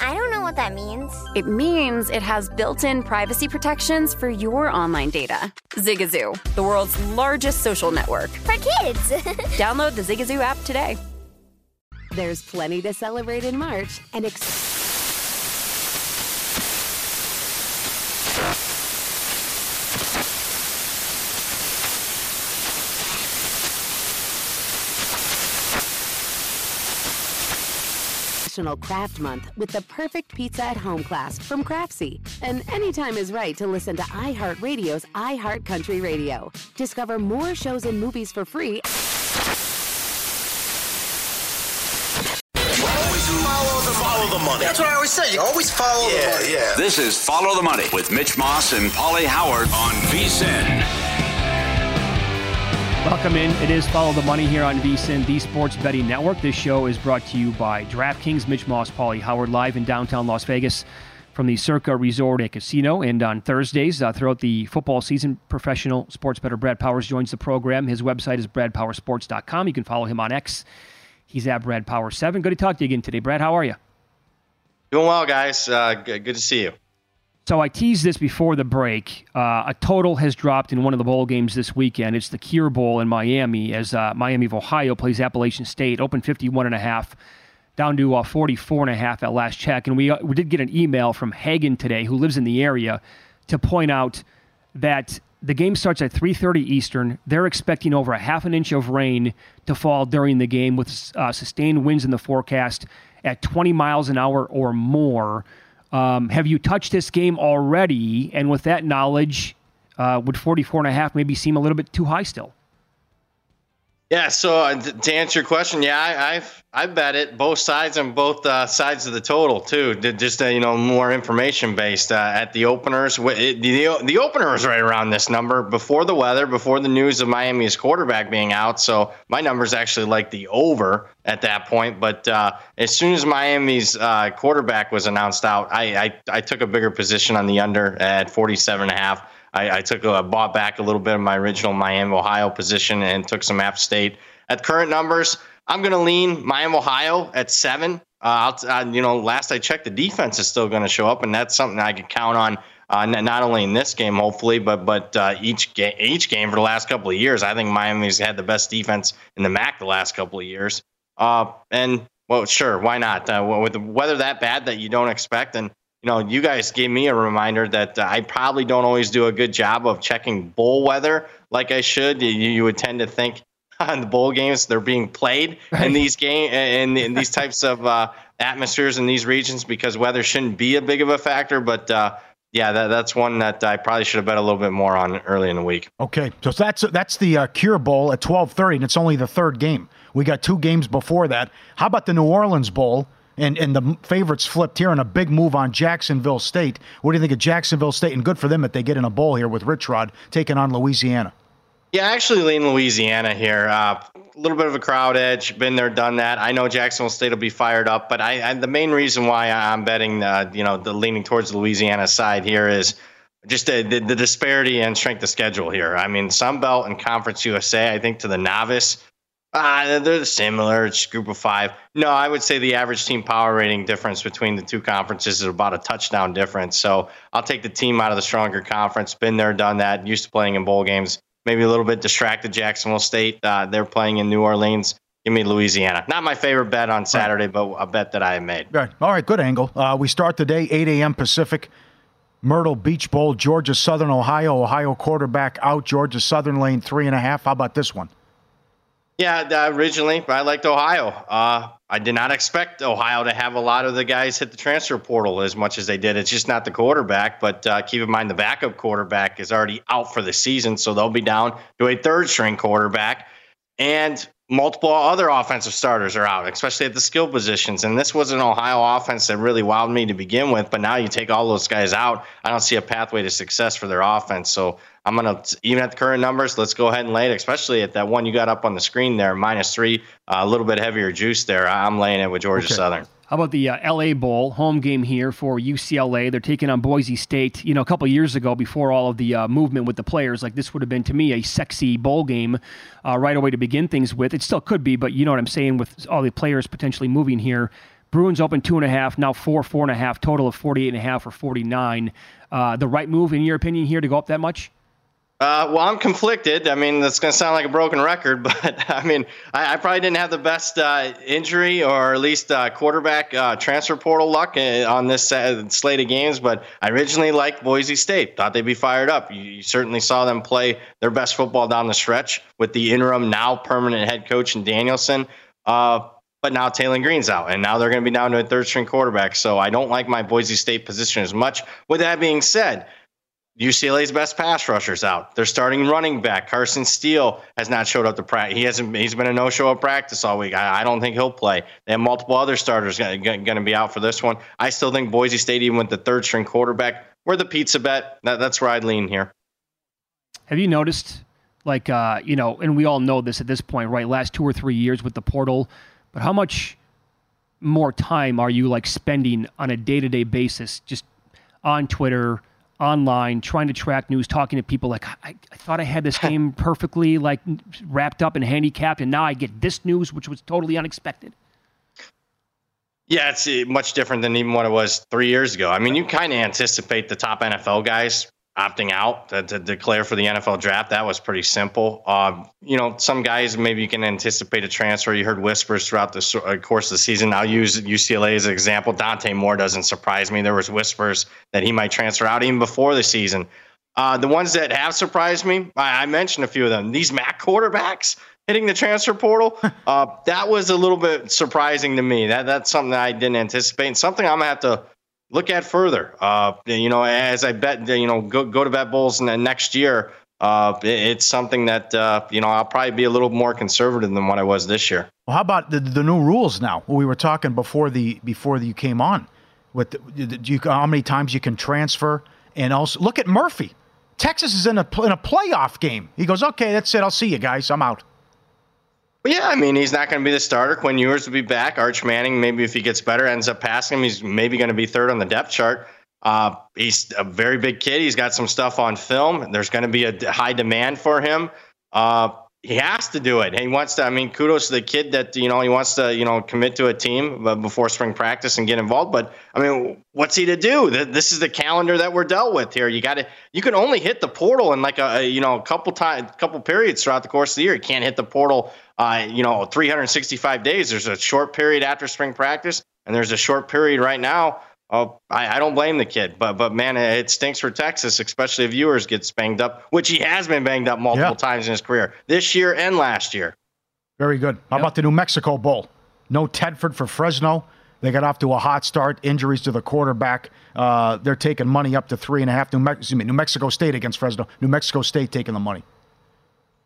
I don't know what that means. It means it has built in privacy protections for your online data. Zigazoo, the world's largest social network. For kids. Download the Zigazoo app today. There's plenty to celebrate in March and. Ex- National Craft Month with the perfect pizza at home class from Craftsy. And anytime is right to listen to iHeartRadio's iHeartCountry Radio. Discover more shows and movies for free. Follow the money. That's what I always say. You always follow Yeah, the money. yeah. This is Follow the Money with Mitch Moss and Pauly Howard on VSIN. Welcome in. It is Follow the Money here on VSIN, the Sports Betting Network. This show is brought to you by DraftKings, Mitch Moss, Pauly Howard, live in downtown Las Vegas from the Circa Resort and Casino. And on Thursdays, uh, throughout the football season, professional sports bettor Brad Powers joins the program. His website is bradpowersports.com. You can follow him on X. He's at Brad Power 7. Good to talk to you again today. Brad, how are you? Doing well, guys. Uh, good, good to see you. So I teased this before the break. Uh, a total has dropped in one of the bowl games this weekend. It's the Cure Bowl in Miami as uh, Miami of Ohio plays Appalachian State. Open 51 and a half, down to uh, 44 and a half at last check. And we uh, we did get an email from Hagen today, who lives in the area, to point out that the game starts at 3:30 Eastern. They're expecting over a half an inch of rain to fall during the game, with uh, sustained winds in the forecast at 20 miles an hour or more. Um, have you touched this game already? And with that knowledge, uh, would 44 and a half maybe seem a little bit too high still? Yeah. So uh, to answer your question, yeah, I, I've I bet it both sides and both uh, sides of the total too. Just uh, you know more information based uh, at the openers. It, the the opener was right around this number before the weather, before the news of Miami's quarterback being out. So my number is actually like the over at that point. But uh, as soon as Miami's uh, quarterback was announced out, I, I I took a bigger position on the under at 47 and a half. I, I took a bought back a little bit of my original Miami, Ohio position and took some App State. At current numbers, I'm going to lean Miami, Ohio at seven. Uh, uh, you know, last I checked, the defense is still going to show up, and that's something I can count on. Uh, not only in this game, hopefully, but but uh, each game each game for the last couple of years. I think Miami's had the best defense in the MAC the last couple of years. Uh, and well, sure, why not? Uh, with the weather that bad that you don't expect, and you know, you guys gave me a reminder that uh, I probably don't always do a good job of checking bowl weather like I should. You, you would tend to think on the bowl games they're being played in these game in, in these types of uh, atmospheres in these regions because weather shouldn't be a big of a factor. But uh, yeah, that, that's one that I probably should have bet a little bit more on early in the week. Okay, so that's that's the uh, Cure Bowl at twelve thirty, and it's only the third game. We got two games before that. How about the New Orleans Bowl? And and the favorites flipped here on a big move on Jacksonville State. What do you think of Jacksonville State? And good for them that they get in a bowl here with Rich Rod taking on Louisiana. Yeah, I actually lean Louisiana here. Uh, a little bit of a crowd edge. Been there, done that. I know Jacksonville State will be fired up, but I, I the main reason why I'm betting, uh, you know, the leaning towards the Louisiana side here is just the, the, the disparity and strength of schedule here. I mean, Sun Belt and Conference USA, I think to the novice, Uh, they're similar. It's group of five. No, I would say the average team power rating difference between the two conferences is about a touchdown difference. So I'll take the team out of the stronger conference. Been there, done that. Used to playing in bowl games. Maybe a little bit distracted. Jacksonville State. Uh, they're playing in New Orleans. Give me Louisiana. Not my favorite bet on Saturday, but a bet that I made. Right. All right. Good angle. Uh, we start the day 8 a.m. Pacific. Myrtle Beach Bowl, Georgia Southern, Ohio. Ohio quarterback out. Georgia Southern lane three and a half. How about this one? Yeah, originally I liked Ohio. Uh, I did not expect Ohio to have a lot of the guys hit the transfer portal as much as they did. It's just not the quarterback, but uh, keep in mind the backup quarterback is already out for the season, so they'll be down to a third string quarterback. And multiple other offensive starters are out, especially at the skill positions. And this was an Ohio offense that really wowed me to begin with. But now you take all those guys out, I don't see a pathway to success for their offense. So I'm going to, even at the current numbers, let's go ahead and lay it, especially at that one you got up on the screen there, minus three, uh, a little bit heavier juice there. I'm laying it with Georgia okay. Southern. How about the uh, LA Bowl home game here for UCLA? They're taking on Boise State. You know, a couple years ago, before all of the uh, movement with the players, like this would have been to me a sexy bowl game uh, right away to begin things with. It still could be, but you know what I'm saying with all the players potentially moving here. Bruins open two and a half, now four, four and a half, total of 48 and a half or 49. Uh, the right move, in your opinion, here to go up that much? Uh, well, I'm conflicted. I mean, that's going to sound like a broken record, but I mean, I, I probably didn't have the best uh, injury or at least uh, quarterback uh, transfer portal luck uh, on this uh, slate of games. But I originally liked Boise State. Thought they'd be fired up. You, you, certainly saw them play their best football down the stretch with the interim, now permanent head coach in Danielson. but now Taylen Green's out, and now they're going to be down to a third string quarterback. So I don't like my Boise State position as much. With that being said, UCLA's best pass rushers out. They're starting running back. Carson Steele has not showed up to practice. He hasn't. He's been a no-show at practice all week. I, I don't think he'll play. They have multiple other starters going to be out for this one. I still think Boise State, even with the third-string quarterback, we're the pizza bet. That, that's where I'd lean here. Have you noticed, like, uh, you know, and we all know this at this point, right? Last two or three years with the portal, but how much more time are you like spending on a day-to-day basis, just on Twitter? Online trying to track news, talking to people like, I, I thought I had this game perfectly like wrapped up and handicapped, and now I get this news, which was totally unexpected. Yeah, it's uh, much different than even what it was three years ago. I mean, you kind of anticipate the top NFL guys opting out to, to, declare for the NFL draft. That was pretty simple. Uh, you know, some guys maybe you can anticipate a transfer. You heard whispers throughout the uh, course of the season. I'll use UCLA as an example. Dante Moore doesn't surprise me. There was whispers that he might transfer out even before the season. Uh, the ones that have surprised me, I, I, mentioned a few of them. These MAC quarterbacks hitting the transfer portal, uh, that was a little bit surprising to me. That that's something that I didn't anticipate, and something I'm gonna have to look at further. Uh, you know, as I bet, you know, go go to bet bowls next year. Uh, it's something that uh, you know I'll probably be a little more conservative than what I was this year. Well, how about the, the new rules now? We were talking before the before you came on. With the, you, how many times you can transfer, and also look at Murphy. Texas is in a in a playoff game. He goes, okay, that's it. I'll see you guys. I'm out. Yeah, I mean, he's not going to be the starter. Quinn Ewers will be back. Arch Manning, maybe if he gets better, ends up passing him. He's maybe going to be third on the depth chart. Uh, he's a very big kid. He's got some stuff on film. There's going to be a high demand for him. Uh, he has to do it. He wants to. I mean, kudos to the kid that you know he wants to you know commit to a team before spring practice and get involved. But I mean, what's he to do? This is the calendar that we're dealt with here. You got to. You can only hit the portal in like a, you know a couple time, couple periods throughout the course of the year. You can't hit the portal. Uh, you know, 365 days. There's a short period after spring practice, and there's a short period right now Oh, I, I, don't blame the kid, but but man, it stinks for Texas, especially if Ewers gets banged up, which he has been banged up multiple yeah. times in his career this year and last year. Very good. How yep. about the New Mexico Bowl? No Tedford for Fresno. They got off to a hot start. Injuries to the quarterback. Uh, they're taking money up to three and a half. New, Me- New Mexico State against Fresno. New Mexico State taking the money.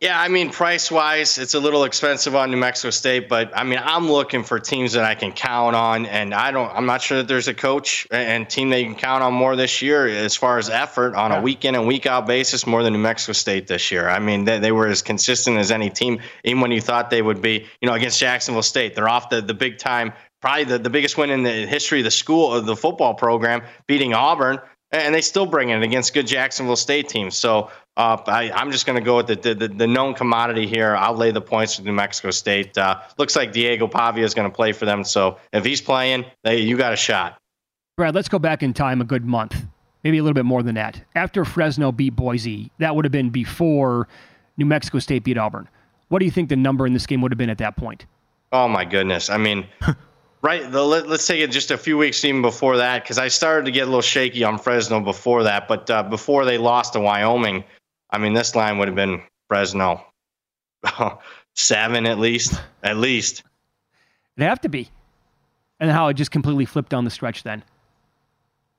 Yeah, I mean, price wise, it's a little expensive on New Mexico State, but I mean, I'm looking for teams that I can count on, and I don't. I'm not sure that there's a coach and team that you can count on more this year as far as effort on a week in and week out basis more than New Mexico State this year. I mean, they, they were as consistent as any team, even when you thought they would be. You know, against Jacksonville State, they're off the the big time probably the, the biggest win in the history of the school of the football program, beating Auburn. and they still bring it against good Jacksonville State teams. So uh, I, am just going to go with the, the, the known commodity here. I'll lay the points with New Mexico State. Uh, looks like Diego Pavia is going to play for them. So if he's playing, they, you got a shot. Brad, let's go back in time a good month, maybe a little bit more than that. After Fresno beat Boise, that would have been before New Mexico State beat Auburn. What do you think the number in this game would have been at that point? Oh my goodness! I mean, right. The, let, us take it just a few weeks even before that, because I started to get a little shaky on Fresno before that. But uh, before they lost to Wyoming, I mean, this line would have been Fresno seven at least, at least. It'd have to be, and how it just completely flipped down the stretch then.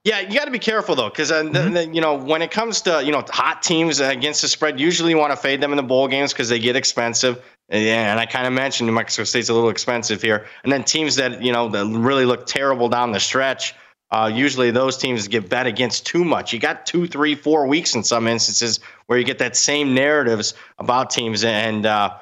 Yeah, you got to be careful though, because uh, mm-hmm. you know when it comes to you know hot teams against the spread, usually you want to fade them in the bowl games because they get expensive. And I kind of mentioned New Mexico State's a little expensive here, and then teams that you know that really look terrible down the stretch. Uh, usually those teams get bet against too much. You got two, three, four weeks in some instances where you get that same narratives about teams, and uh,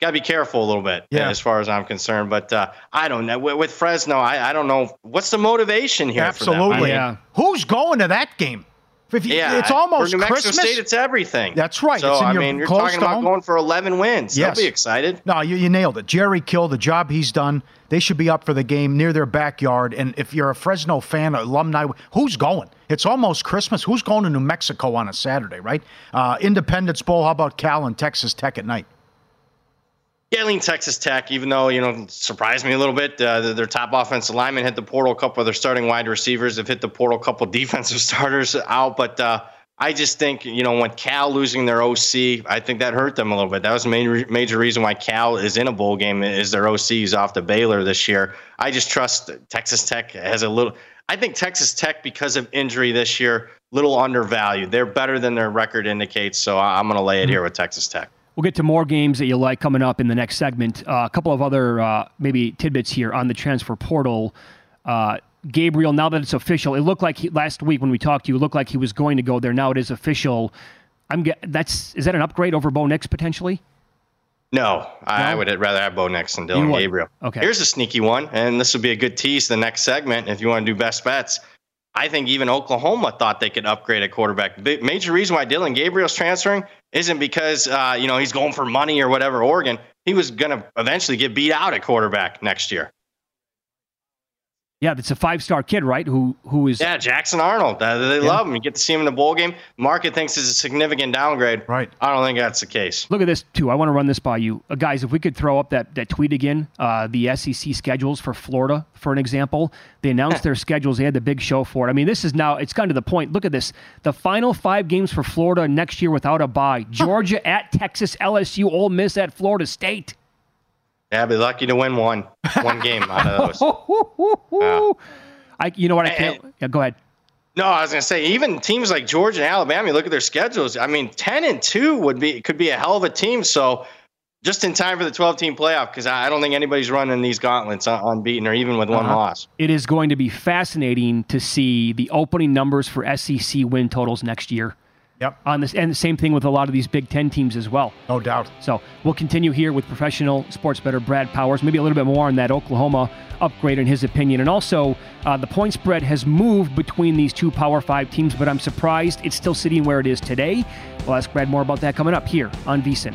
got to be careful a little bit yeah. as far as I'm concerned. But uh, I don't know. With, with Fresno, I, I, don't know. What's the motivation here? Absolutely. yeah. Who's going to that game? You, yeah, it's almost for New Mexico Christmas. State. It's everything. That's right. So I mean, you're talking about going for 11 wins. Yes. They'll be excited. No, you, you nailed it. Jerry Kill, the job he's done. They should be up for the game near their backyard. And if you're a Fresno fan, alumni, who's going? It's almost Christmas. Who's going to New Mexico on a Saturday, right? Uh, Independence Bowl. How about Cal and Texas Tech at night? Lean Texas Tech, even though, you know, surprised me a little bit. Uh, their top offensive lineman hit the portal. A couple of their starting wide receivers have hit the portal. A couple defensive starters out. But uh, I just think, you know, when Cal losing their OC, I think that hurt them a little bit. That was a major, major reason why Cal is in a bowl game is their OCs off the Baylor this year. I just trust Texas Tech has a little. I think Texas Tech, because of injury this year, little undervalued. They're better than their record indicates. So I'm going to lay it here with Texas Tech. We'll get to more games that you like coming up in the next segment. Uh, a couple of other uh, maybe tidbits here on the transfer portal. Uh, Gabriel, now that it's official, it looked like he, last week when we talked to you, it looked like he was going to go there. Now it is official. I'm get, that's is that an upgrade over Bo Nix potentially? No, I, would rather have Bo Nix than Dillon Gabriel. Okay. Here's a sneaky one, and this would be a good tease to the next segment if you want to do best bets. I think even Oklahoma thought they could upgrade a quarterback. The major reason why Dillon Gabriel's transferring isn't because uh, you know he's going for money or whatever. Oregon, he was going to eventually get beat out at quarterback next year. Yeah, that's a five-star kid, right? Who who is? Yeah, Jackson Arnold. Uh, they yeah. love him. You get to see him in the bowl game. Market thinks it's a significant downgrade. Right. I don't think that's the case. Look at this too. I want to run this by you, uh, guys. If we could throw up that that tweet again, uh, the SEC schedules for Florida, for an example. They announced their schedules. They had the big show for it. I mean, this is now. It's gotten to the point. Look at this. The final five games for Florida next year without a bye: Georgia at Texas, LSU, Ole Miss at Florida State. Yeah, be lucky to win one one game out of those. yeah. I, you know what? I can't. And, yeah, go ahead. No, I was gonna say even teams like Georgia and Alabama. You look at their schedules. I mean, ten and two would be could be a hell of a team. So just in time for the 12 team playoff because I don't think anybody's running these gauntlets unbeaten or even with one uh-huh. loss. It is going to be fascinating to see the opening numbers for SEC win totals next year. Yep. On this, and the same thing with a lot of these Big Ten teams as well. No doubt. So we'll continue here with professional sports better Brad Powers. Maybe a little bit more on that Oklahoma upgrade in his opinion, and also uh, the point spread has moved between these two Power Five teams, but I'm surprised it's still sitting where it is today. We'll ask Brad more about that coming up here on VSIN.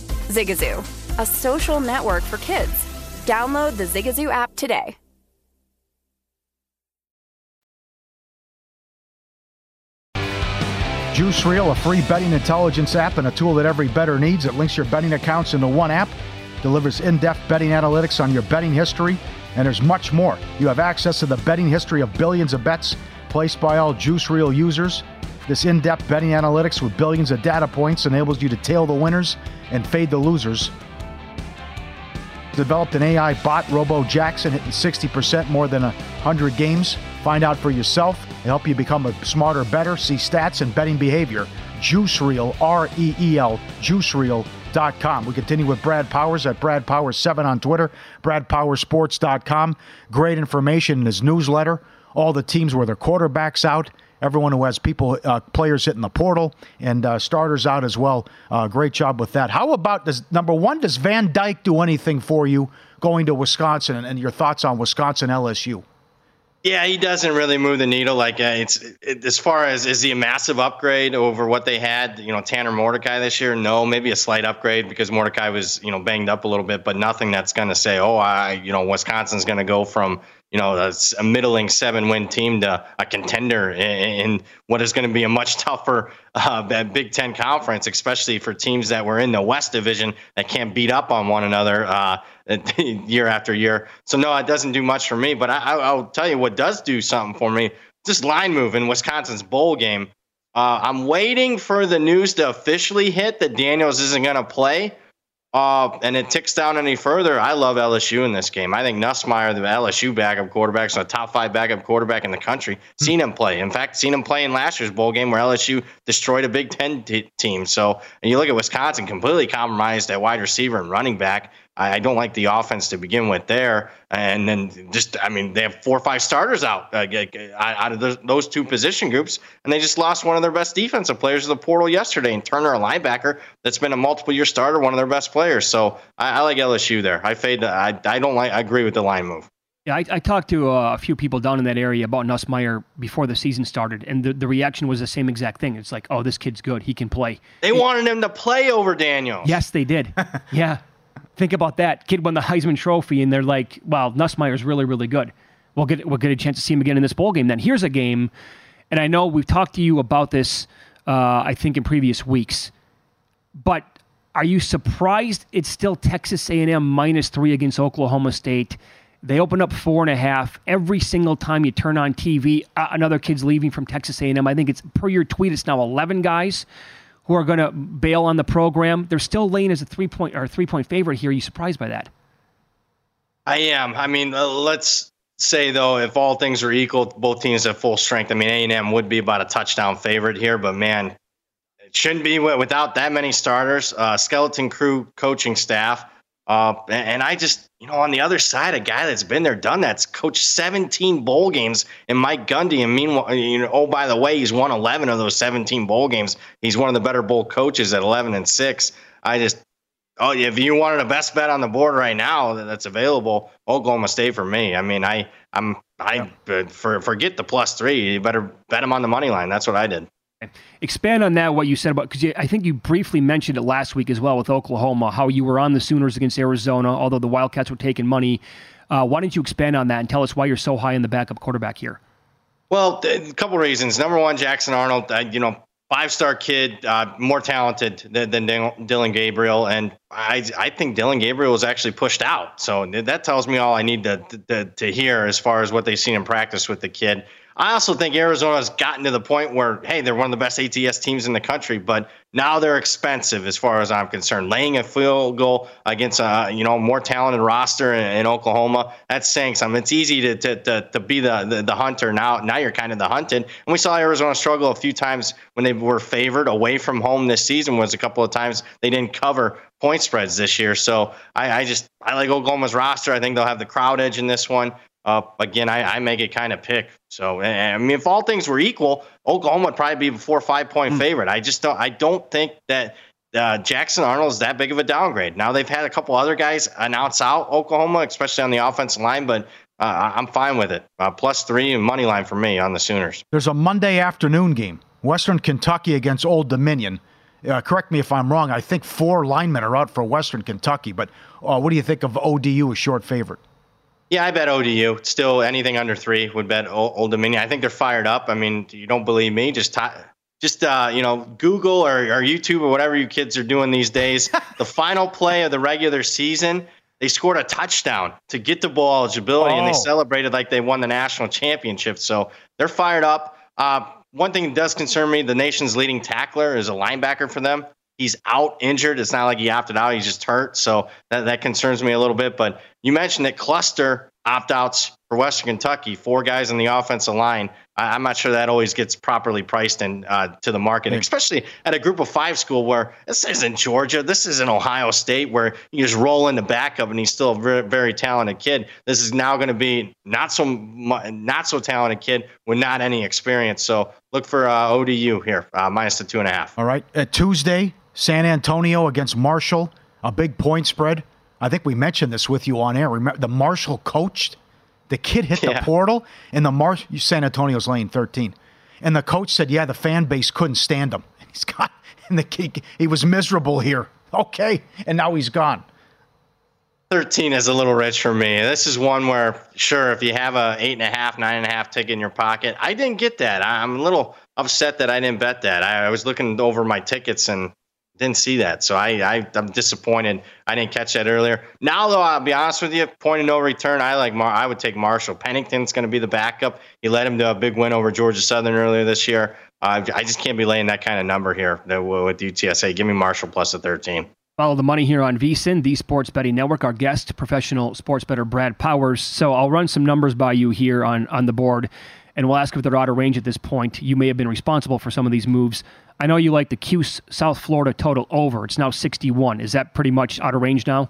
Zigazoo, a social network for kids. Download the Zigazoo app today. Juice Reel, a free betting intelligence app and a tool that every bettor needs. It links your betting accounts into one app, delivers in depth betting analytics on your betting history, and there's much more. You have access to the betting history of billions of bets placed by all Juice Reel users. This in depth betting analytics with billions of data points enables you to tail the winners and fade the losers. Developed an AI bot, Robo Jackson, hitting 60% more than 100 games. Find out for yourself and help you become a smarter, better. See stats and betting behavior. Juice Reel, R E E L, juicereel.com. We continue with Brad Powers at Brad Powers7 on Twitter, bradpowersports.com. Great information in his newsletter. All the teams where their quarterbacks out everyone who has people, uh, players hitting the portal, and uh, starters out as well. Uh, great job with that. How about does number one? Does Van Dyke do anything for you going to Wisconsin, and, and your thoughts on Wisconsin LSU? Yeah, he doesn't really move the needle. Like uh, it's it, as far as is he a massive upgrade over what they had? You know, Tanner Mordecai this year. No, maybe a slight upgrade because Mordecai was you know banged up a little bit, but nothing that's going to say, oh, I you know Wisconsin's going to go from you know, a, a middling seven win team to a contender in, in what is going to be a much tougher uh, Big Ten conference, especially for teams that were in the West Division that can't beat up on one another uh, year after year. So, no, it doesn't do much for me. But I, I'll tell you what does do something for me this line move in Wisconsin's bowl game. Uh, I'm waiting for the news to officially hit that Daniels isn't going to play. Uh, and it ticks down any further. I love LSU in this game. I think Nussmeier, the LSU backup quarterback, is a top five backup quarterback in the country. Seen him play. In fact, seen him play in last year's bowl game where LSU destroyed a Big Ten t- team. So, and you look at Wisconsin, completely compromised at wide receiver and running back. I, I don't like the offense to begin with there. And then just, I mean, they have four or five starters out uh, out of those two position groups, and they just lost one of their best defensive players to the portal yesterday. And Turner, a linebacker that's been a multiple year starter, one of their best players. So I, I like LSU there. I fade. I, I don't like. I agree with the line move. Yeah, I, I talked to uh, a few people down in that area about Nussmeier before the season started, and the, the reaction was the same exact thing. It's like, oh, this kid's good. He can play. They it, wanted him to play over Daniels. Yes, they did. yeah. Think about that. Kid won the Heisman Trophy, and they're like, "Wow, Nussmeier's really, really good. We'll get we'll get a chance to see him again in this bowl game." Then here's a game, and I know we've talked to you about this. Uh, I think in previous weeks, but are you surprised it's still Texas A&M minus three against Oklahoma State? They open up four and a half every single time you turn on TV. Uh, another kid's leaving from Texas A&M. I think it's per your tweet. It's now eleven guys who are going to bail on the program. They're still laying as a three point or three point favorite here. Are you surprised by that? I am. I mean, uh, let's say though, if all things are equal, both teams at full strength. I mean, A and M would be about a touchdown favorite here, but man, it shouldn't be without that many starters. Uh, skeleton crew coaching staff. Uh, and I just, you know, on the other side, a guy that's been there, done that's coached 17 bowl games, and Mike Gundy. And meanwhile, you know, oh by the way, he's won 11 of those 17 bowl games. He's one of the better bowl coaches at 11 and six. I just, oh, if you wanted a best bet on the board right now that's available, Oklahoma State for me. I mean, I, I'm, I for forget the plus three. You better bet him on the money line. That's what I did. Expand on that, what you said about, because I think you briefly mentioned it last week as well with Oklahoma, how you were on the Sooners against Arizona, although the Wildcats were taking money. Uh, why don't you expand on that and tell us why you're so high in the backup quarterback here? Well, a couple reasons. Number one, Jackson Arnold, uh, you know, five star kid, uh, more talented than, than, Dillon Gabriel. And I, I think Dillon Gabriel was actually pushed out. So that tells me all I need to, to, to hear as far as what they've seen in practice with the kid. I also think Arizona has gotten to the point where, hey, they're one of the best ATS teams in the country, but now they're expensive as far as I'm concerned. Laying a field goal against a you know more talented roster in, in Oklahoma, that's saying something. It's easy to to, to, to be the, the, the hunter now. Now you're kind of the hunted, and we saw Arizona struggle a few times when they were favored away from home this season. Was a couple of times they didn't cover point spreads this year. So I, I just I like Oklahoma's roster. I think they'll have the crowd edge in this one. Uh, again, I, I make it kind of pick. So I mean, if all things were equal, Oklahoma would probably be a four or five point mm. favorite. I just don't. I don't think that uh, Jackson Arnold is that big of a downgrade. Now they've had a couple other guys announce out Oklahoma, especially on the offensive line, but uh, I'm fine with it. Uh, plus three money line for me on the Sooners. There's a Monday afternoon game, Western Kentucky against Old Dominion. Uh, correct me if I'm wrong. I think four linemen are out for Western Kentucky, but uh, what do you think of ODU, a short favorite? Yeah, I bet ODU. Still, anything under three would bet Old Dominion. I think they're fired up. I mean, you don't believe me? Just t- just uh, you know, Google or, or YouTube or whatever you kids are doing these days. the final play of the regular season, they scored a touchdown to get the bowl eligibility, oh. and they celebrated like they won the national championship. So they're fired up. Uh, one thing that does concern me: the nation's leading tackler is a linebacker for them. He's out injured. It's not like he opted out; he's just hurt. So that that concerns me a little bit. But you mentioned that cluster opt outs for Western Kentucky, four guys on the offensive line. I, am not sure that always gets properly priced in uh, to the market, especially at a group of five school where this isn't Georgia, this isn't Ohio State, where you just roll in the backup and he's still a very, very talented kid. This is now going to be not so not so talented kid with not any experience. So look for uh, ODU here, uh, minus the two and a half. All right, at Tuesday, San Antonio against Marshall, a big point spread. I think we mentioned this with you on air. Remember, the Marshall coached. The kid hit yeah. the portal, in the Mar- San Antonio's lane 13. And the coach said, "Yeah, the fan base couldn't stand him. He's got, and the kid, he was miserable here. Okay, and now he's gone." 13 is a little rich for me. This is one where, sure, if you have a eight and a half, nine and a half ticket in your pocket, I didn't get that. I'm a little upset that I didn't bet that. I was looking over my tickets and didn't see that. So I, I am disappointed. I didn't catch that earlier. Now though, I'll be honest with you, point of no return. I like Mar- I would take Marshall. Pennington's going to be the backup. He led him to a big win over Georgia Southern earlier this year. Uh, I just can't be laying that kind of number here with UTSA. Give me Marshall plus a 13. Follow the money here on VSIN, the Sports Betting Network. Our guest, professional sports bettor Brad Powers. So I'll run some numbers by you here on on the board and we'll ask if they're out of range at this point. You may have been responsible for some of these moves. I know you like the Cuse South Florida total over. It's now 61. Is that pretty much out of range now?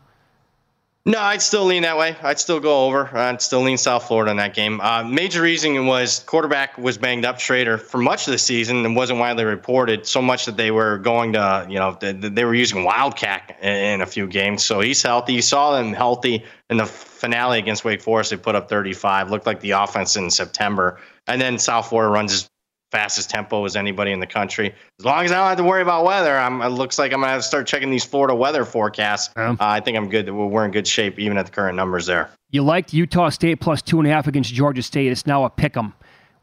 No, I'd still lean that way. I'd still go over. I'd still lean South Florida in that game. Uh, major reason was quarterback was banged up Shrader for much of the season and wasn't widely reported. So much that they were going to, you know, they, they were using Wildcat in, a few games. So he's healthy. You saw him healthy in the finale against Wake Forest. They put up 35. Looked like the offense in September. And then South Florida runs as fastest tempo as anybody in the country. As long as I don't have to worry about weather, I'm, it looks like I'm gonna have to start checking these Florida weather forecasts. Uh, I think I'm good. We're in good shape even at the current numbers there. You liked Utah State plus two and a half against Georgia State. It's now a pick 'em.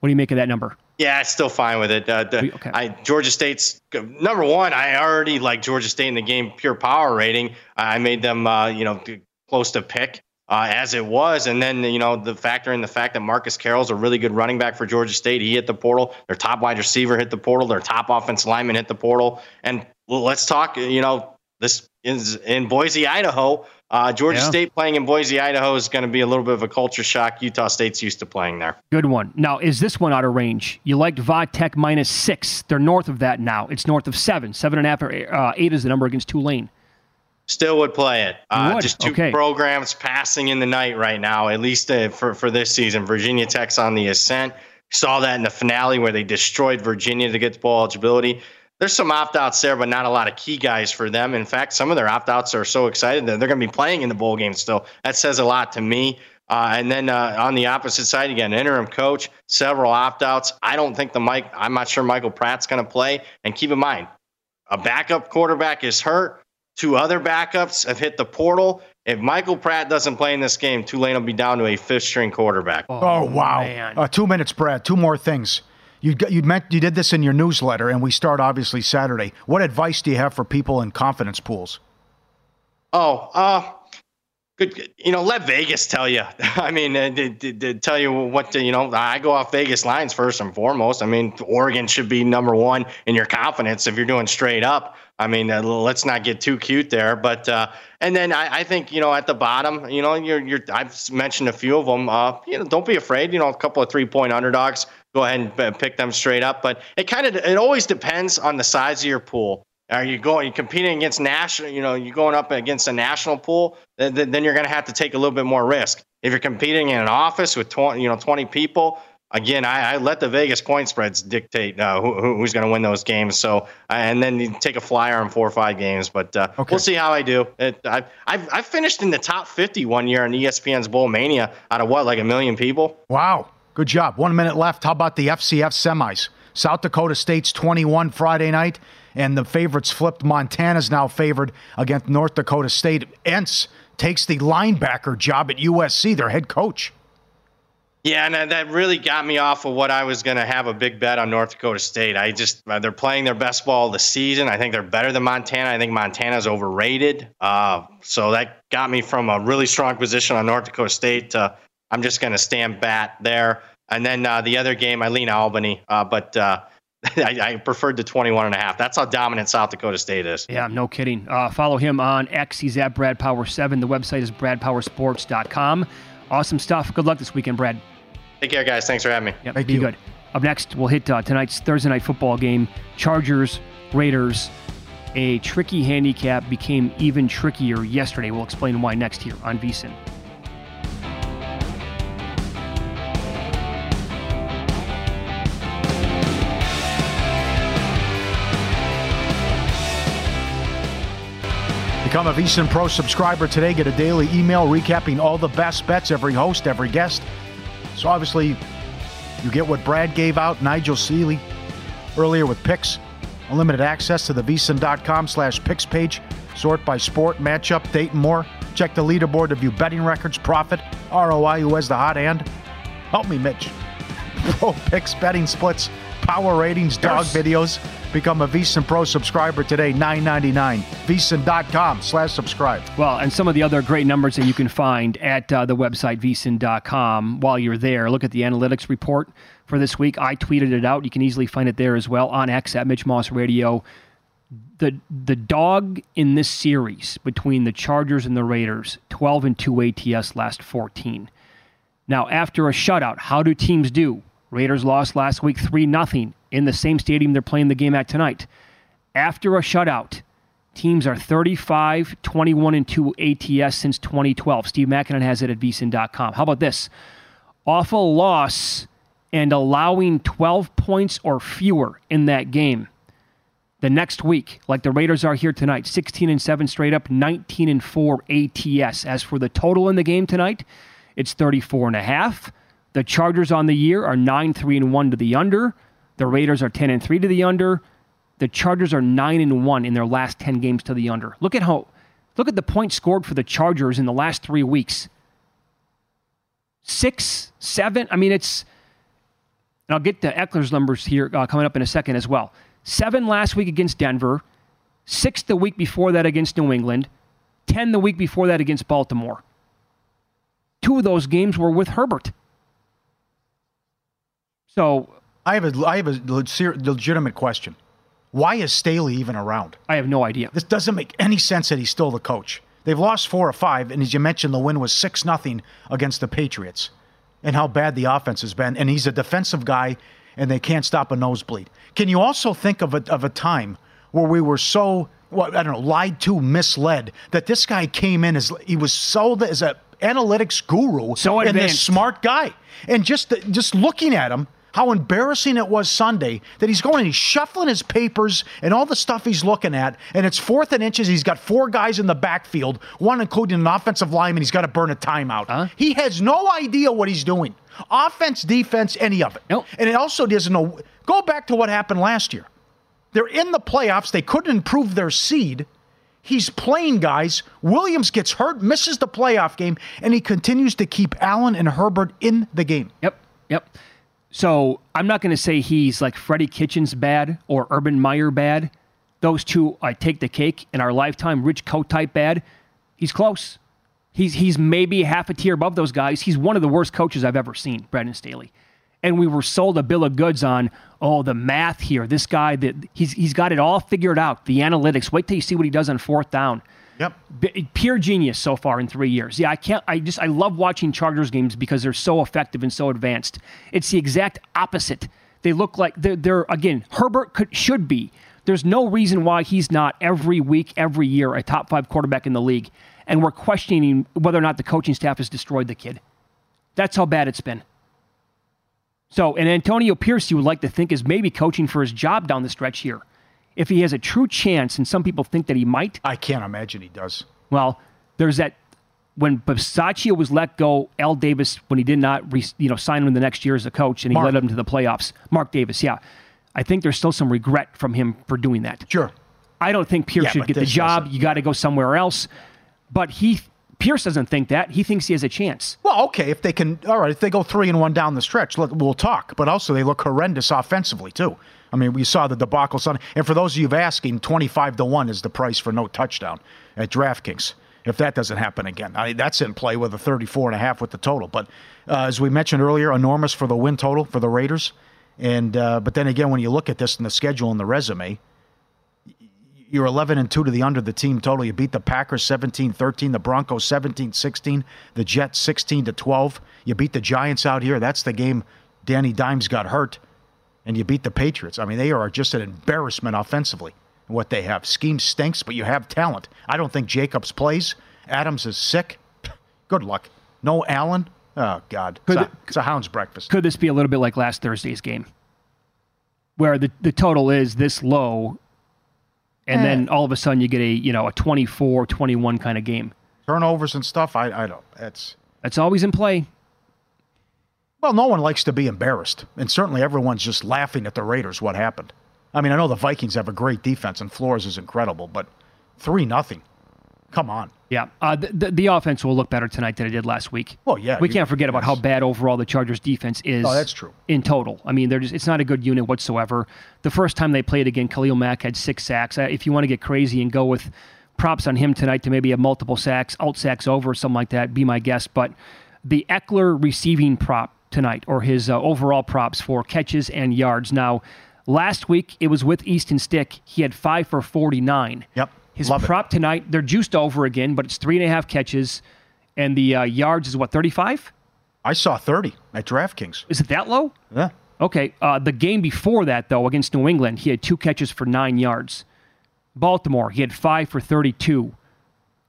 What do you make of that number? Yeah, it's still fine with it. Uh, the, okay. I, Georgia State's number one. I already like Georgia State in the game pure power rating. I made them, uh, you know, close to pick. Uh, as it was. And then, you know, the factor in the fact that Marcus Carroll's a really good running back for Georgia State. He hit the portal. Their top wide receiver hit the portal. Their top offensive lineman hit the portal. And let's talk, you know, this is in Boise, Idaho. Uh, Georgia yeah. State playing in Boise, Idaho is going to be a little bit of a culture shock. Utah State's used to playing there. Good one. Now, is this one out of range? You liked Vatech minus six. They're north of that now. It's north of seven. Seven and a half or uh, eight is the number against Tulane. Still would play it. Uh, just two okay. programs passing in the night right now, at least uh, for, for this season. Virginia Tech's on the ascent. Saw that in the finale where they destroyed Virginia to get to bowl eligibility there's some opt outs there, but not a lot of key guys for them. In fact, some of their opt outs are so excited that they're going to be playing in the bowl game still. That says a lot to me. Uh, and then uh, on the opposite side, again, interim coach, several opt outs. I don't think the Mike, I'm not sure Michael Pratt's going to play. And keep in mind, a backup quarterback is hurt. Two other backups have hit the portal. If Michael Pratt doesn't play in this game, Tulane will be down to a fifth string quarterback. Oh, oh wow. Uh, two minutes, Brad. Two more things. You you meant you did this in your newsletter, and we start obviously Saturday. What advice do you have for people in confidence pools? Oh, uh, good. You know, let Vegas tell you. I mean, uh, to, to, tell you what to, you know. I go off Vegas lines first and foremost. I mean, Oregon should be number one in your confidence if you're doing straight up. I mean, uh, let's not get too cute there. But uh, and then I, I, think you know at the bottom, you know, you're you're. I've mentioned a few of them. Uh, you know, don't be afraid. You know, a couple of three point underdogs go ahead and pick them straight up. But it kind of it always depends on the size of your pool. Are you going you competing against national? You know, you're going up against a national pool. Then, then you're going to have to take a little bit more risk. If you're competing in an office with 20, you know 20 people, again, I, I let the Vegas point spreads dictate uh, who, who's going to win those games. So, and then you take a flyer on four or five games. But uh, okay. we'll see how I do. It, I, I've, I've finished in the top 50 one year on ESPN's Bowl Mania out of what, like a million people? Wow. Good job. One minute left. How about the FCS semis? South Dakota State's 21 Friday night, and the favorites flipped. Montana's now favored against North Dakota State. Entz takes the linebacker job at USC, their head coach. Yeah, and that really got me off of what I was going to have a big bet on North Dakota State. I just uh, they're playing their best ball of the season. I think they're better than Montana. I think Montana's overrated. Uh, so that got me from a really strong position on North Dakota State to I'm just going to stand bat there. And then uh, the other game, I lean Albany, uh, but uh, I, I, preferred the 21 and a half. That's how dominant South Dakota State is. Yeah, no kidding. Uh, follow him on X. He's at Brad Power 7. The website is bradpowersports.com. Awesome stuff. Good luck this weekend, Brad. Take care, guys. Thanks for having me. Yep, Thank be you. good. Up next, we'll hit uh, tonight's Thursday night football game Chargers, Raiders. A tricky handicap became even trickier yesterday. We'll explain why next here on VSIN. Become a VSIN Pro subscriber today. Get a daily email recapping all the best bets, every host, every guest. So obviously, you get what Brad gave out, Nigel Seeley, earlier with picks. Unlimited access to the VSIN.com slash picks page. Sort by sport, matchup, date, and more. Check the leaderboard to view betting records, profit, ROI, who has the hot hand. Help me, Mitch. Pro picks, betting splits, power ratings, dog videos. Become a VSIN Pro subscriber today, $9.99. VSIN.com slash subscribe. Well, and some of the other great numbers that you can find at uh, the website, VSIN.com, while you're there. Look at the analytics report for this week. I tweeted it out. You can easily find it there as well on X at Mitch Moss Radio. The, the dog in this series between the Chargers and the Raiders, 12 and 2 ATS last 14. Now, after a shutout, how do teams do? Raiders lost last week 3 0 in the same stadium they're playing the game at tonight. After a shutout, teams are 35, 21, and 2 ATS since 2012. Steve Makinen has it at vsin.com. How about this? Awful loss and allowing 12 points or fewer in that game. The next week, like the Raiders are here tonight, 16 and 7 straight up, 19 and 4 ATS. As for the total in the game tonight, it's 34 and a half. The Chargers on the year are 9 3 and 1 to the under. The Raiders are 10 and 3 to the under. The Chargers are 9 and 1 in their last 10 games to the under. Look at how look at the points scored for the Chargers in the last 3 weeks. 6, 7, I mean it's and I'll get to Eckler's numbers here uh, coming up in a second as well. 7 last week against Denver, 6 the week before that against New England, 10 the week before that against Baltimore. Two of those games were with Herbert. So I have a I have a legitimate question. Why is Staley even around? I have no idea. This doesn't make any sense that he's still the coach. They've lost four or five, and as you mentioned, the win was six nothing against the Patriots, and how bad the offense has been. And he's a defensive guy, and they can't stop a nosebleed. Can you also think of a of a time where we were so well, I don't know, lied to, misled that this guy came in as he was sold as a analytics guru so and this smart guy, and just just looking at him how embarrassing it was Sunday that he's going and he's shuffling his papers and all the stuff he's looking at, and it's fourth and inches. He's got four guys in the backfield, one including an offensive lineman. He's got to burn a timeout. Huh? He has no idea what he's doing. Offense, defense, any of it. Nope. And it also doesn't know. Go back to what happened last year. They're in the playoffs. They couldn't improve their seed. He's playing guys. Williams gets hurt, misses the playoff game, and he continues to keep Allen and Herbert in the game. Yep. Yep. So I'm not going to say he's like Freddie Kitchens bad or Urban Meyer bad. Those two, I take the cake in our lifetime. Rich Kotite bad. He's close. He's he's maybe half a tier above those guys. He's one of the worst coaches I've ever seen, Brandon Staley. And we were sold a bill of goods on, oh, the math here. This guy that he's he's got it all figured out. The analytics. Wait till you see what he does on fourth down. Yep. B- pure genius so far in three years. Yeah, I can't. I just I love watching Chargers games because they're so effective and so advanced. It's the exact opposite. They look like they're, they're again. Herbert could should be. There's no reason why he's not every week, every year a top five quarterback in the league, and we're questioning whether or not the coaching staff has destroyed the kid. That's how bad it's been. So, and Antonio Pierce, you would like to think, is maybe coaching for his job down the stretch here if he has a true chance, and some people think that he might. I can't imagine he does. Well, there's that when Bisaccia was let go, Al Davis, when he did not, re, you know, sign him the next year as a coach, and he Mark. led them to the playoffs. Mark Davis, yeah, I think there's still some regret from him for doing that. Sure. I don't think Pierce Yeah, should get the job. doesn't- You got to go somewhere else. But he, Pierce doesn't think that. He thinks he has a chance. Well, okay, if they can, all right, if they go three and one down the stretch, let, we'll talk. But also, they look horrendous offensively too. I mean, we saw the debacle Sunday. And for those of you asking, twenty-five to one is the price for no touchdown at DraftKings. If that doesn't happen again, I mean, that's in play with a 34 and a half with the total. But uh, as we mentioned earlier, enormous for the win total for the Raiders. And uh, but then again, when you look at this and the schedule and the resume, you're 11 and 2 to the under the team total. You beat the Packers 17-13, the Broncos 17-16, the Jets 16 to 12. You beat the Giants out here. That's the game Danny Dimes got hurt. And you beat the Patriots. I mean, they are just an embarrassment offensively. What they have. Scheme stinks, but you have talent. I don't think Jacobs plays. Adams is sick. Good luck. No Allen. Oh God. It's, a, it- it's a hound's breakfast. Could this be a little bit like last Thursday's game, where the, the total is this low, and then all of a sudden you get a you know a 24-21 kind of game? Turnovers and stuff. I I don't. That's That's always in play. Well, no one likes to be embarrassed, and certainly everyone's just laughing at the Raiders. What happened? I mean, I know the Vikings have a great defense, and Flores is incredible, but three nothing. Come on. Yeah, uh, the, the the offense will look better tonight than it did last week. Well, yeah, we can't forget about how bad overall the Chargers defense is. Oh, that's true. In total, I mean, they're just, it's not a good unit whatsoever. The first time they played again, Khalil Mack had six sacks. Uh, If you want to get crazy and go with props on him tonight to maybe have multiple sacks, out sacks over, something like that, be my guess. But the Ekeler receiving prop tonight, or his uh, overall props for catches and yards. Now, last week it was with Easton Stick. He had five for forty-nine. Yep. His Love it. prop tonight, they're juiced over again, but it's three and a half catches, and the uh, yards is what thirty-five. I saw 30 at DraftKings. Is it that low? Yeah. Okay. Uh, the game before that, though, against New England, he had two catches for nine yards. Baltimore, he had five for thirty-two.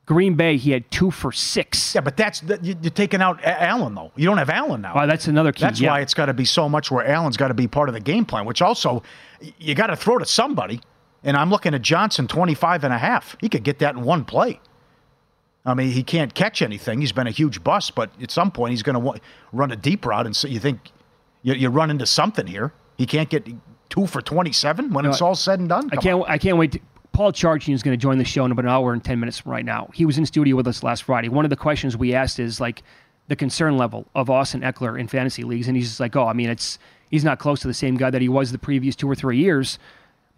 Green Bay, he had two for six. Yeah, but that's that- you- you're taking out Allen though. You don't have Allen now. Uh, that's another key. That's yeah. why it's got to be so much where Allen's got to be part of the game plan, which also you got to throw to somebody. And I'm looking at Johnson 25 and a half. He could get that in one play. I mean, he can't catch anything. He's been a huge bust, but at some point he's going to run a deep route. And so you think you, you run into something here. He can't get two for 27 when No, it's all said and done. I can't. on. I can't wait. To, Paul Charchian is going to join the show in about an hour and ten minutes from right now. He was in studio with us last Friday. One of the questions we asked is like the concern level of Austin Ekeler in fantasy leagues, and he's just like, "Oh, I mean, it's he's not close to the same guy that he was the previous two or three years."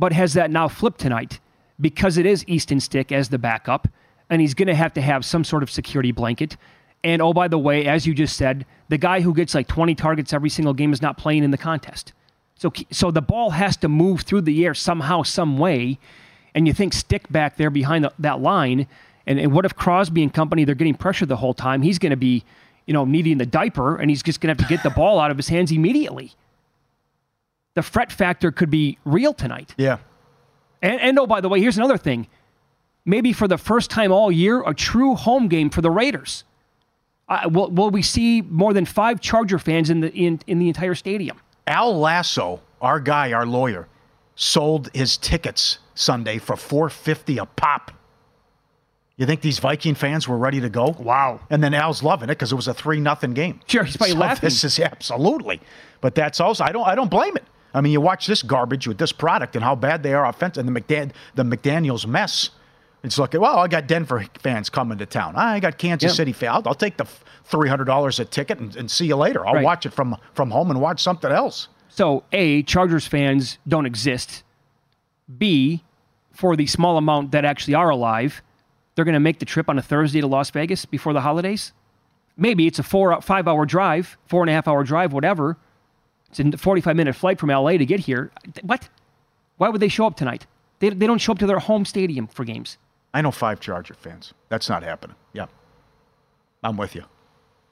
But has that now flipped tonight because it is Easton Stick as the backup, and he's going to have to have some sort of security blanket. And oh, by the way, as you just said, the guy who gets like 20 targets every single game is not playing in the contest. So, so the ball has to move through the air somehow, some way. And you think Stick back there behind the, that line. And, and what if Crosby and company, they're getting pressure the whole time? He's going to be, you know, needing the diaper and he's just going to have to get the ball out of his hands immediately. The fret factor could be real tonight. Yeah. And, and oh, by the way, here's another thing. Maybe for the first time all year, a true home game for the Raiders. Uh, will, will we see more than five Charger fans in the in, in the entire stadium? Al Lasso, our guy, our lawyer, sold his tickets Sunday for 450 a pop. You think these Viking fans were ready to go? Wow. And then Al's loving it because it was a three nothing game. Sure, he's probably So laughing. This is absolutely. But that's also I don't I don't blame it. I mean, you watch this garbage with this product and how bad they are offensive, and the McDan- the McDaniel's mess. It's like, well, I got Denver fans coming to town. I got Kansas. City fans. I'll, I'll take the three hundred dollars a ticket and, and see you later. I'll Right. watch it from from home and watch something else. So, A, Chargers fans don't exist. B, for the small amount that actually are alive, they're going to make the trip on a Thursday to Las Vegas before the holidays. Maybe it's a four, five hour drive, four and a half hour drive, whatever. It's a 45 minute flight from LA to get here. What? Why would they show up tonight? They, they don't show up to their home stadium for games. I know five Charger fans. That's not happening. Yeah. I'm with you.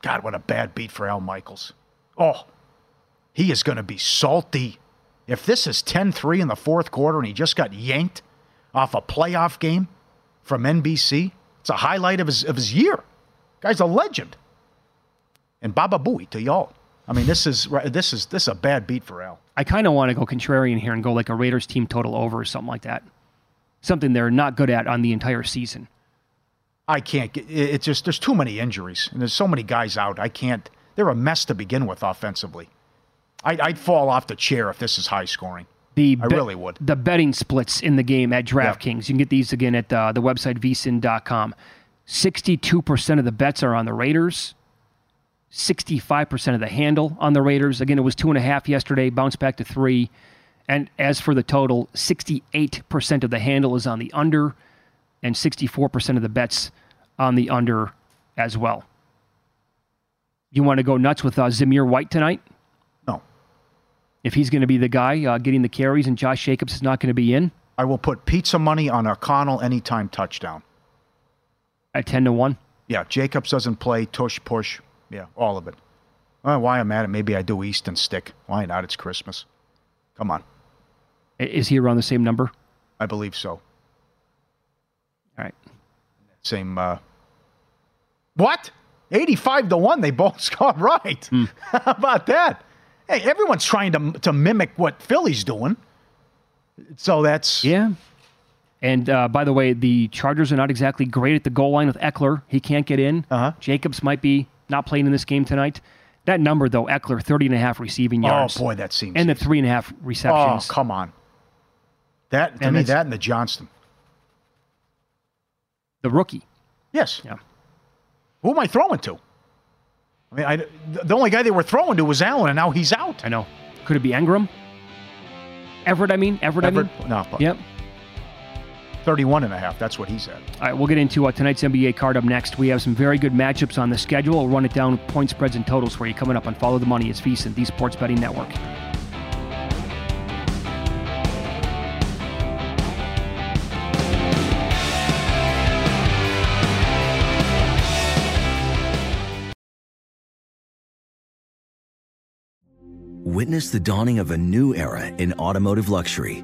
God, what a bad beat for Al Michaels. Oh, he is going to be salty. If this is 10 3 in the fourth quarter and he just got yanked off a playoff game from NBC, it's a highlight of his, of his year. Guy's a legend. And Baba Booey to y'all. I mean, this is this is this is a bad beat for Al. I kind of want to go contrarian here and go like a Raiders team total over or something like that. Something they're not good at on the entire season. I can't get it- it's just there's too many injuries and there's so many guys out. I can't. They're a mess to begin with offensively. I'd, I'd fall off the chair if this is high scoring. The I bet- really would. The betting splits in the game at DraftKings. You can get these again at uh, the website vsin.com. 62% of the bets are on the Raiders. 65% of the handle on the Raiders. Again, it was two and a half yesterday, bounced back to three. And as for the total, 68% of the handle is on the under, and 64% of the bets on the under as well. You want to go nuts with uh, Zamir White tonight? No. If he's going to be the guy uh, getting the carries and Josh Jacobs is not going to be in I will put pizza money on O'Connell anytime touchdown. at 10 to 1. Yeah, Jacobs doesn't play, tush, push. Yeah, all of it. Uh, why I'm at it, maybe I do Easton Stick. Why not? It's Christmas. Come on. Is he around the same number? I believe so. All right. Same. Uh, what? 85 to 1. They both scored right. Hmm. How about that? Hey, everyone's trying to, to mimic what Philly's doing. So that's. Yeah. And uh, by the way, the Chargers are not exactly great at the goal line with Ekeler. He can't get in. Uh-huh. Jacobs might be not playing in this game tonight. That number, though, Ekeler, 30 and a half receiving oh, yards. Oh, boy, that seems. And the three and a half oh, receptions. Oh, come on. That, to And me, that and the Johnston. the rookie. Yes. Yeah. Who am I throwing to? I mean, I, the only guy they were throwing to was Allen, and now he's out. I know. Could it be Engram? Everett, I mean. Everett, I mean. Everett? No, but Yep. 31 and a half. That's what he said. All right, we'll get into uh, tonight's NBA card up next. We have some very good matchups on the schedule. We'll run it down with point spreads and totals for you coming up on Follow the Money. It's VSiN, the Sports Betting Network. Witness the dawning of a new era in automotive luxury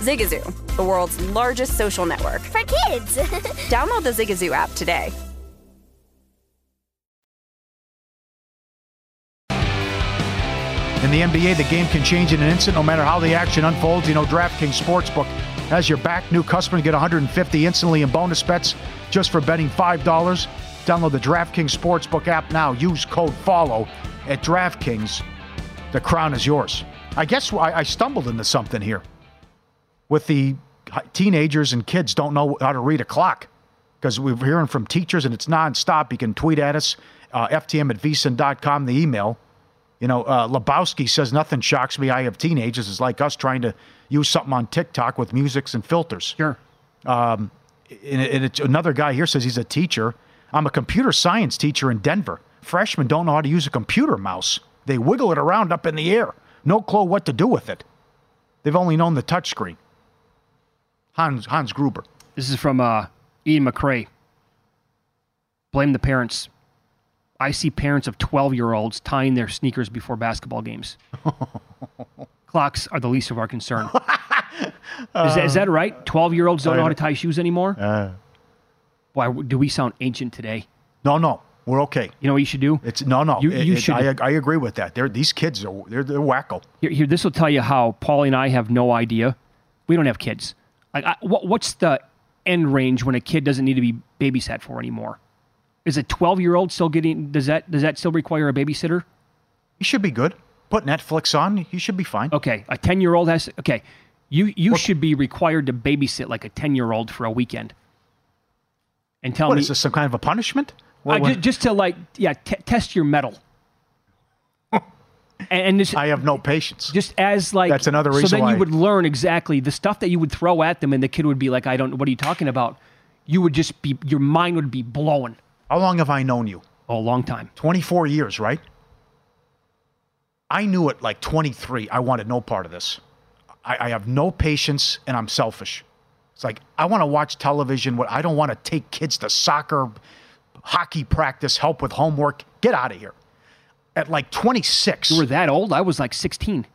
Zigazoo, the world's largest social network. For kids! Download the Zigazoo app today. In the NBA, the game can change in an instant no matter how the action unfolds. You know, DraftKings Sportsbook has your back. New customer get 150 instantly in bonus bets just for betting $5. Download the DraftKings Sportsbook app now. Use code FOLLOW at DraftKings. The crown is yours. I guess I, I stumbled into something here with the teenagers and kids don't know how to read a clock because we're hearing from teachers and it's nonstop. You can tweet at us, uh, ftm at vsin.com, the email. You know, uh, Lebowski says nothing shocks me. I have teenagers. It's like us trying to use something on TikTok with musics and filters. Sure. Um, and, and it's another guy here says he's a teacher. I'm a computer science teacher in Denver. Freshmen don't know how to use a computer mouse. They wiggle it around up in the air. No clue what to do with it. They've only known the touchscreen. Hans Hans Gruber. This is from uh, Ian McCrae. Blame the parents. I see parents of 12 year olds tying their sneakers before basketball games. Clocks are the least of our concern. is, that, is, that right? 12 year olds don't know how to tie shoes anymore? Uh, Why do we sound ancient today? No, no. We're okay. You know what you should do? It's no, no. You, you it- should. I, I agree with that. They're, these kids are they're, they're wacko. Here, here this will tell you how Paulie and I have no idea. We don't have kids. Like, I, what, what's the end range when a kid doesn't need to be babysat for anymore? Is a 12 year old still getting? Does that does that still require a babysitter? You should be good. Put Netflix on. You should be fine. Okay, a 10 year old has. Okay, you you should be required to babysit like a 10 year old for a weekend. And tell What me, is this? Some kind of a punishment? Uh, What- ju- what- just to like, yeah, t- test your metal. And, and this, I have no patience. just as like That's another reason. So then you would learn exactly the stuff that you would throw at them, and the kid would be like, "I don't. What are you talking about?" You would just be, your mind would be blowing. How long have I known you? Oh, a long time. 24 years, right? I knew at like 23, I wanted no part of this. I, I have no patience and I'm selfish. It's like, I want to watch television. What I don't want to take kids to soccer, hockey practice, help with homework. Get out of here. At like 26. You were that old? I was like 16.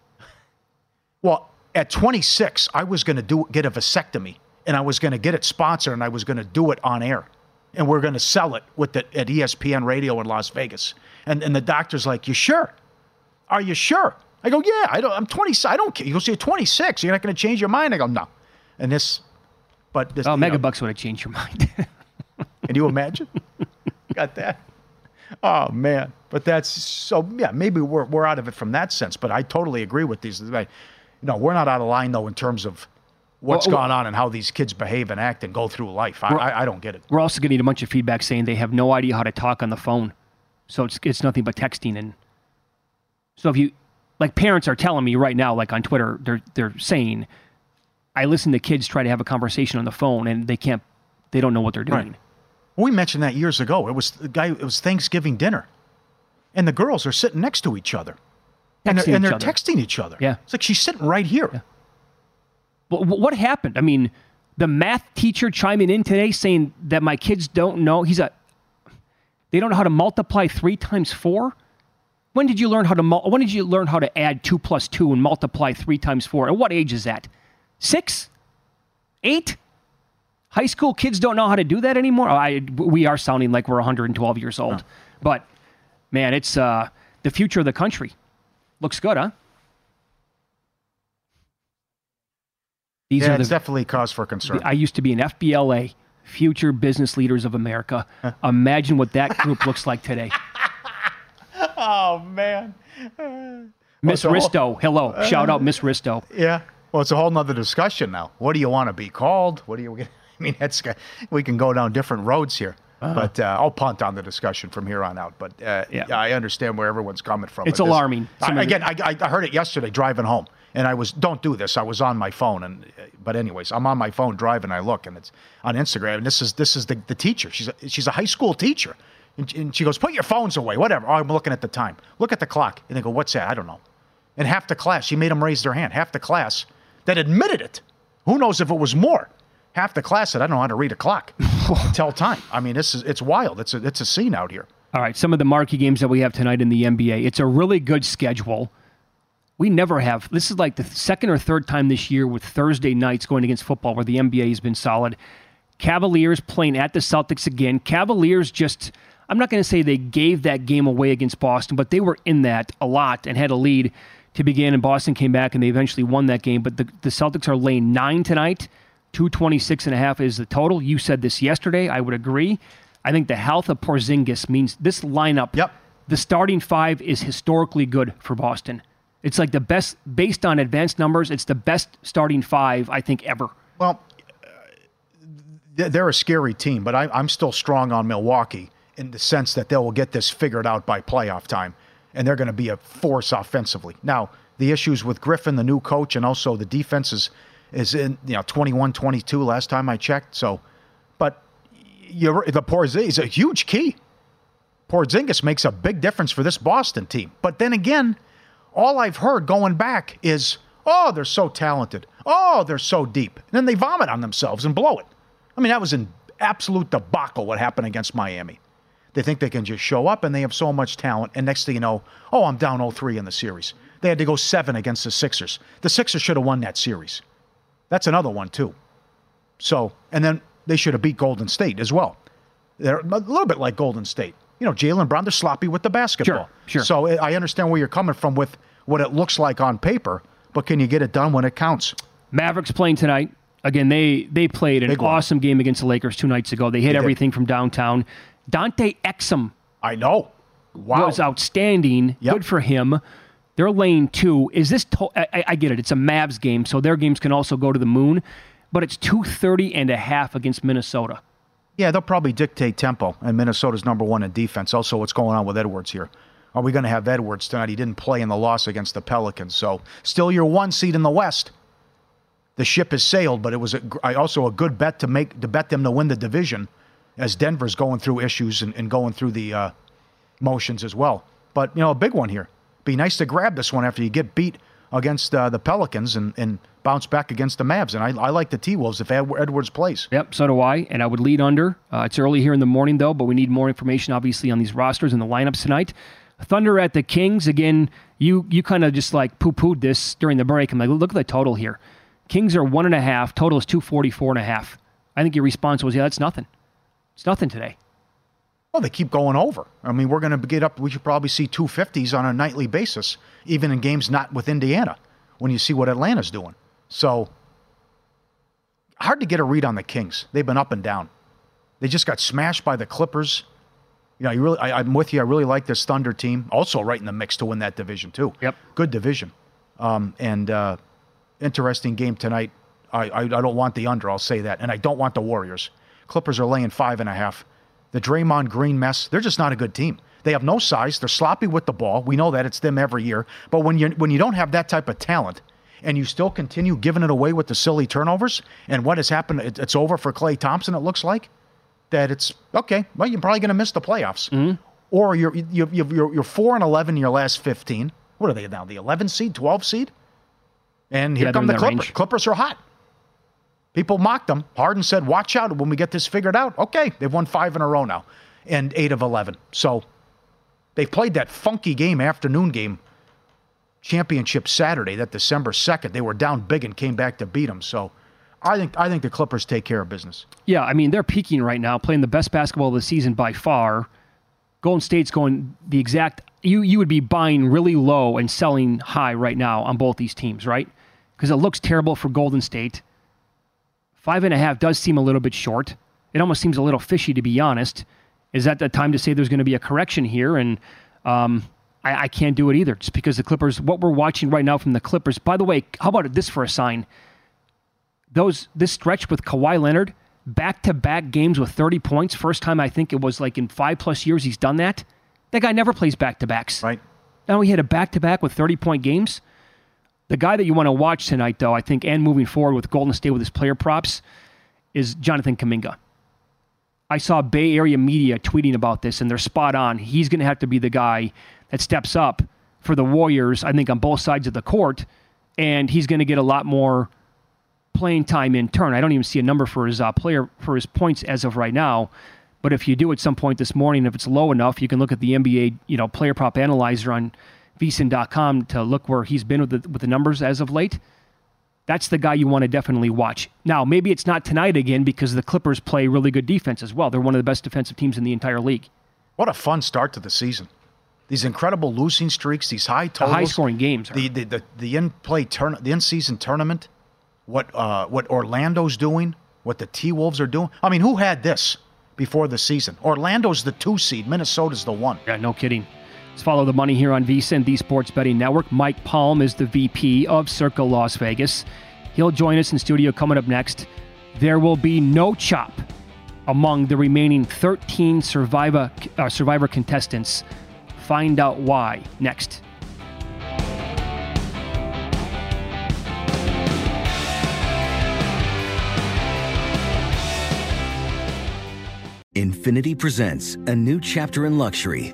Well, at 26, I was going to do get a vasectomy, and I was going to get it sponsored, and I was going to do it on air, and we're going to sell it with the, at ESPN Radio in Las Vegas. And and the doctor's like, "You sure? Are you sure?" I go, "Yeah, I don't. I'm 20. I don't care." He goes, "You're 26. You're not going to change your mind." I go, "No." And this, but this. Oh, you Megabucks would have changed your mind. Can you imagine? Got that? Oh man! But that's so. Yeah, maybe we're we're out of it from that sense. But I totally agree with these. Know, we're not out of line though in terms of what's Well, gone on and how these kids behave and act and go through life. I, I, I don't get it. We're also getting a bunch of feedback saying they have no idea how to talk on the phone. So it's it's nothing but texting and so if you like parents are telling me right now, like on Twitter, they're they're saying, I listen to kids try to have a conversation on the phone and they can't they don't know what they're doing. Right. We mentioned that years ago. It was the guy. It was Thanksgiving dinner, and the girls are sitting next to each other, and they're, and they're other. texting each other. Yeah. it's like she's sitting right here. But what happened? I mean, the math teacher chiming in today saying that my kids don't know. He's a. They don't know how to multiply three times four. When did you learn how to mul- When did you learn how to add two plus two and multiply three times four? At what age is that? Six, eight. High school kids don't know how to do that anymore. I we are sounding like we're 112 years old, but man, it's uh, the future of the country. Looks good, huh? These yeah, are the it's definitely cause for concern. I used to be an FBLA, Future Business Leaders of America. Imagine what that group looks like today. oh man, Miss Well, Risto, hello. Shout out Miss Risto. Yeah. Well, it's a whole nother discussion now. What do you want to be called? What do you? I mean, that's we can go down different roads here. Uh-huh. But uh, I'll punt on the discussion from here on out. But uh, Yeah. I understand where everyone's coming from. It's with this. alarming. I, again, I, I heard it yesterday driving home, and I was don't do this. I was on my phone, and but anyways, I'm on my phone driving. I look, and it's on Instagram, and this is this is the, the teacher. She's a, she's a high school teacher, and, and she goes, "Put your phones away, whatever." Oh, I'm looking at the time. Look at the clock, and they go, "What's that?" I don't know. And half the class, she made them raise their hand. Half the class that admitted it. Who knows if it was more? Half the class said, "I don't know how to read a clock, tell time." I mean, this is it's wild. It's a it's a scene out here. All right, some of the marquee games that we have tonight in the NBA. It's a really good schedule. We never have. This is like the second or third time this year with Thursday nights going against football where the NBA has been solid. Cavaliers playing at the Celtics again. Cavaliers just, I'm not going to say they gave that game away against Boston, but they were in that a lot and had a lead to begin, and Boston came back and they eventually won that game. But the, the Celtics are laying nine tonight. 226 and a half is the total. You said this yesterday. I would agree. I think the health of Porzingis means this lineup, Yep. the starting five is historically good for Boston. It's like the best, based on advanced numbers, it's the best starting five, I think, ever. Well, uh, they're a scary team, but I, I'm still strong on Milwaukee in the sense that they will get this figured out by playoff time, and they're going to be a force offensively. Now, the issues with Griffin, the new coach, and also the defense is, is in you know 21, 22 last time I checked. So, but you're, the Porzingis is a huge key. Porzingis makes a big difference for this Boston team. But then again, all I've heard going back is, oh, they're so talented. Oh, they're so deep. And then they vomit on themselves and blow it. I mean, that was an absolute debacle what happened against Miami. They think they can just show up and they have so much talent. And next thing you know, oh, I'm down 0 3 in the series. They had to go seven against the Sixers. The Sixers should have won that series. That's another one, too. So, and then they should have beat Golden State as well. They're a little bit like Golden State. You know, Jaylen Brown, they're sloppy with the basketball. Sure, sure. So I I understand where you're coming from with what it looks like on paper, but can you get it done when it counts? Mavericks playing tonight. Again, they they played an Big one. awesome game against the Lakers two nights ago. They hit did. everything from downtown. Dante Exum I know. Wow. was outstanding. Yep. Good for him. They're lane two. Is this? To- I, I- get it. It's a Mavs game, so their games can also go to the moon. But it's 230 and a half against Minnesota. Yeah, they'll probably dictate tempo, and Minnesota's number one in defense. Also, what's going on with Edwards here? Are we going to have Edwards tonight? He didn't play in the loss against the Pelicans, so still your one seed in the West. The ship has sailed, but it was a, also a good bet to make to bet them to win the division, as Denver's going through issues and, and going through the uh, motions as well. But you know, a big one here. Be nice to grab this one after you get beat against uh, the Pelicans and, and bounce back against the Mavs. And I, I like the T Wolves if Ed- Edwards plays. Yep, so do I. And I would lead under. Uh, it's early here in the morning, though, but we need more information, obviously, on these rosters and the lineups tonight. Thunder at the Kings. Again, you you kind of just like poo pooed this during the break. I'm like, look at the total here. Kings are one and a half. Total is 244 and a half. I think your response was, yeah, that's nothing. It's nothing today. Well, they keep going over. I mean, we're going to get up. We should probably see 250s on a nightly basis, even in games not with Indiana, when you see what Atlanta's doing. So, hard to get a read on the Kings. They've been up and down. They just got smashed by the Clippers. You know, you really, I, I'm with you. I really like this Thunder team. Also, right in the mix to win that division too. Yep. Good division. Um, and uh, interesting game tonight. I, I, I don't want the under. I'll say that, and I don't want the Warriors. Clippers are laying five and a half. The Draymond Green mess. They're just not a good team. They have no size. They're sloppy with the ball. We know that it's them every year. But when you when you don't have that type of talent and you still continue giving it away with the silly turnovers and what has happened, it, it's over for Klay Thompson. It looks like that it's okay. Well, you're probably going to miss the playoffs, Mm-hmm. or you're you, you, you're you're four and eleven in your last fifteen. What are they now? The 11 seed, 12 seed, and here Yeah, come the Clippers. range. Clippers are hot. People mocked them. Harden said, "Watch out when we get this figured out." Okay, they've won five in a row now, and eight of eleven. So they played that funky game, afternoon game, championship Saturday, that December second. They were down big and came back to beat them. So I think I think the Clippers take care of business. Yeah, I mean, they're peaking right now, playing the best basketball of the season by far. Golden State's going the exact. You you would be buying really low and selling high right now on both these teams, right? Because it looks terrible for Golden State. Five and a half does seem a little bit short. It almost seems a little fishy, to be honest. Is that the time to say there's going to be a correction here? And um, I, I can't do it either, just because the Clippers. What we're watching right now from the Clippers. By the way, how about this for a sign? those this stretch with Kawhi Leonard, back to back games with 30 points. First time I think it was like in five plus years he's done that. That guy never plays back to backs. Right. Now he had a back to back with 30 point games. The guy that you want to watch tonight, though, I think, and moving forward with Golden State with his player props, is Jonathan Kuminga. I saw Bay Area media tweeting about this, and they're spot on. He's going to have to be the guy that steps up for the Warriors, I think, on both sides of the court, and he's going to get a lot more playing time in turn. I don't even see a number for his uh, player for his points as of right now. But if you do at some point this morning, if it's low enough, you can look at the NBA, you know, player prop analyzer on vsin.com to look where he's been with the, with the numbers as of late. That's the guy you want to definitely watch. Now, maybe it's not tonight again because the Clippers play really good defense as well. They're one of the best defensive teams in the entire league. What a fun start to the season. These incredible losing streaks, these high totals, high-scoring games. The the the, the in play turn the in season tournament, what uh what Orlando's doing, what the T Wolves are doing. I mean, who had this before the season? Orlando's the two seed, Minnesota's the one. Yeah, no kidding. Let's follow the money here on VSIN, the Sports Betting Network. Mike Palm is the VP of Circa Las Vegas. He'll join us in studio coming up next. There will be no chop among the remaining 13 Survivor, uh, Survivor contestants. Find out why next. Infiniti presents a new chapter in luxury,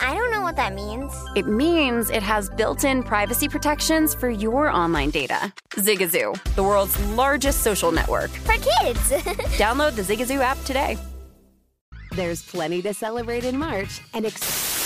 I don't know what that means. It means it has built in privacy protections for your online data. Zigazoo, the world's largest social network. For kids. Download the Zigazoo app today. There's plenty to celebrate in March and ex-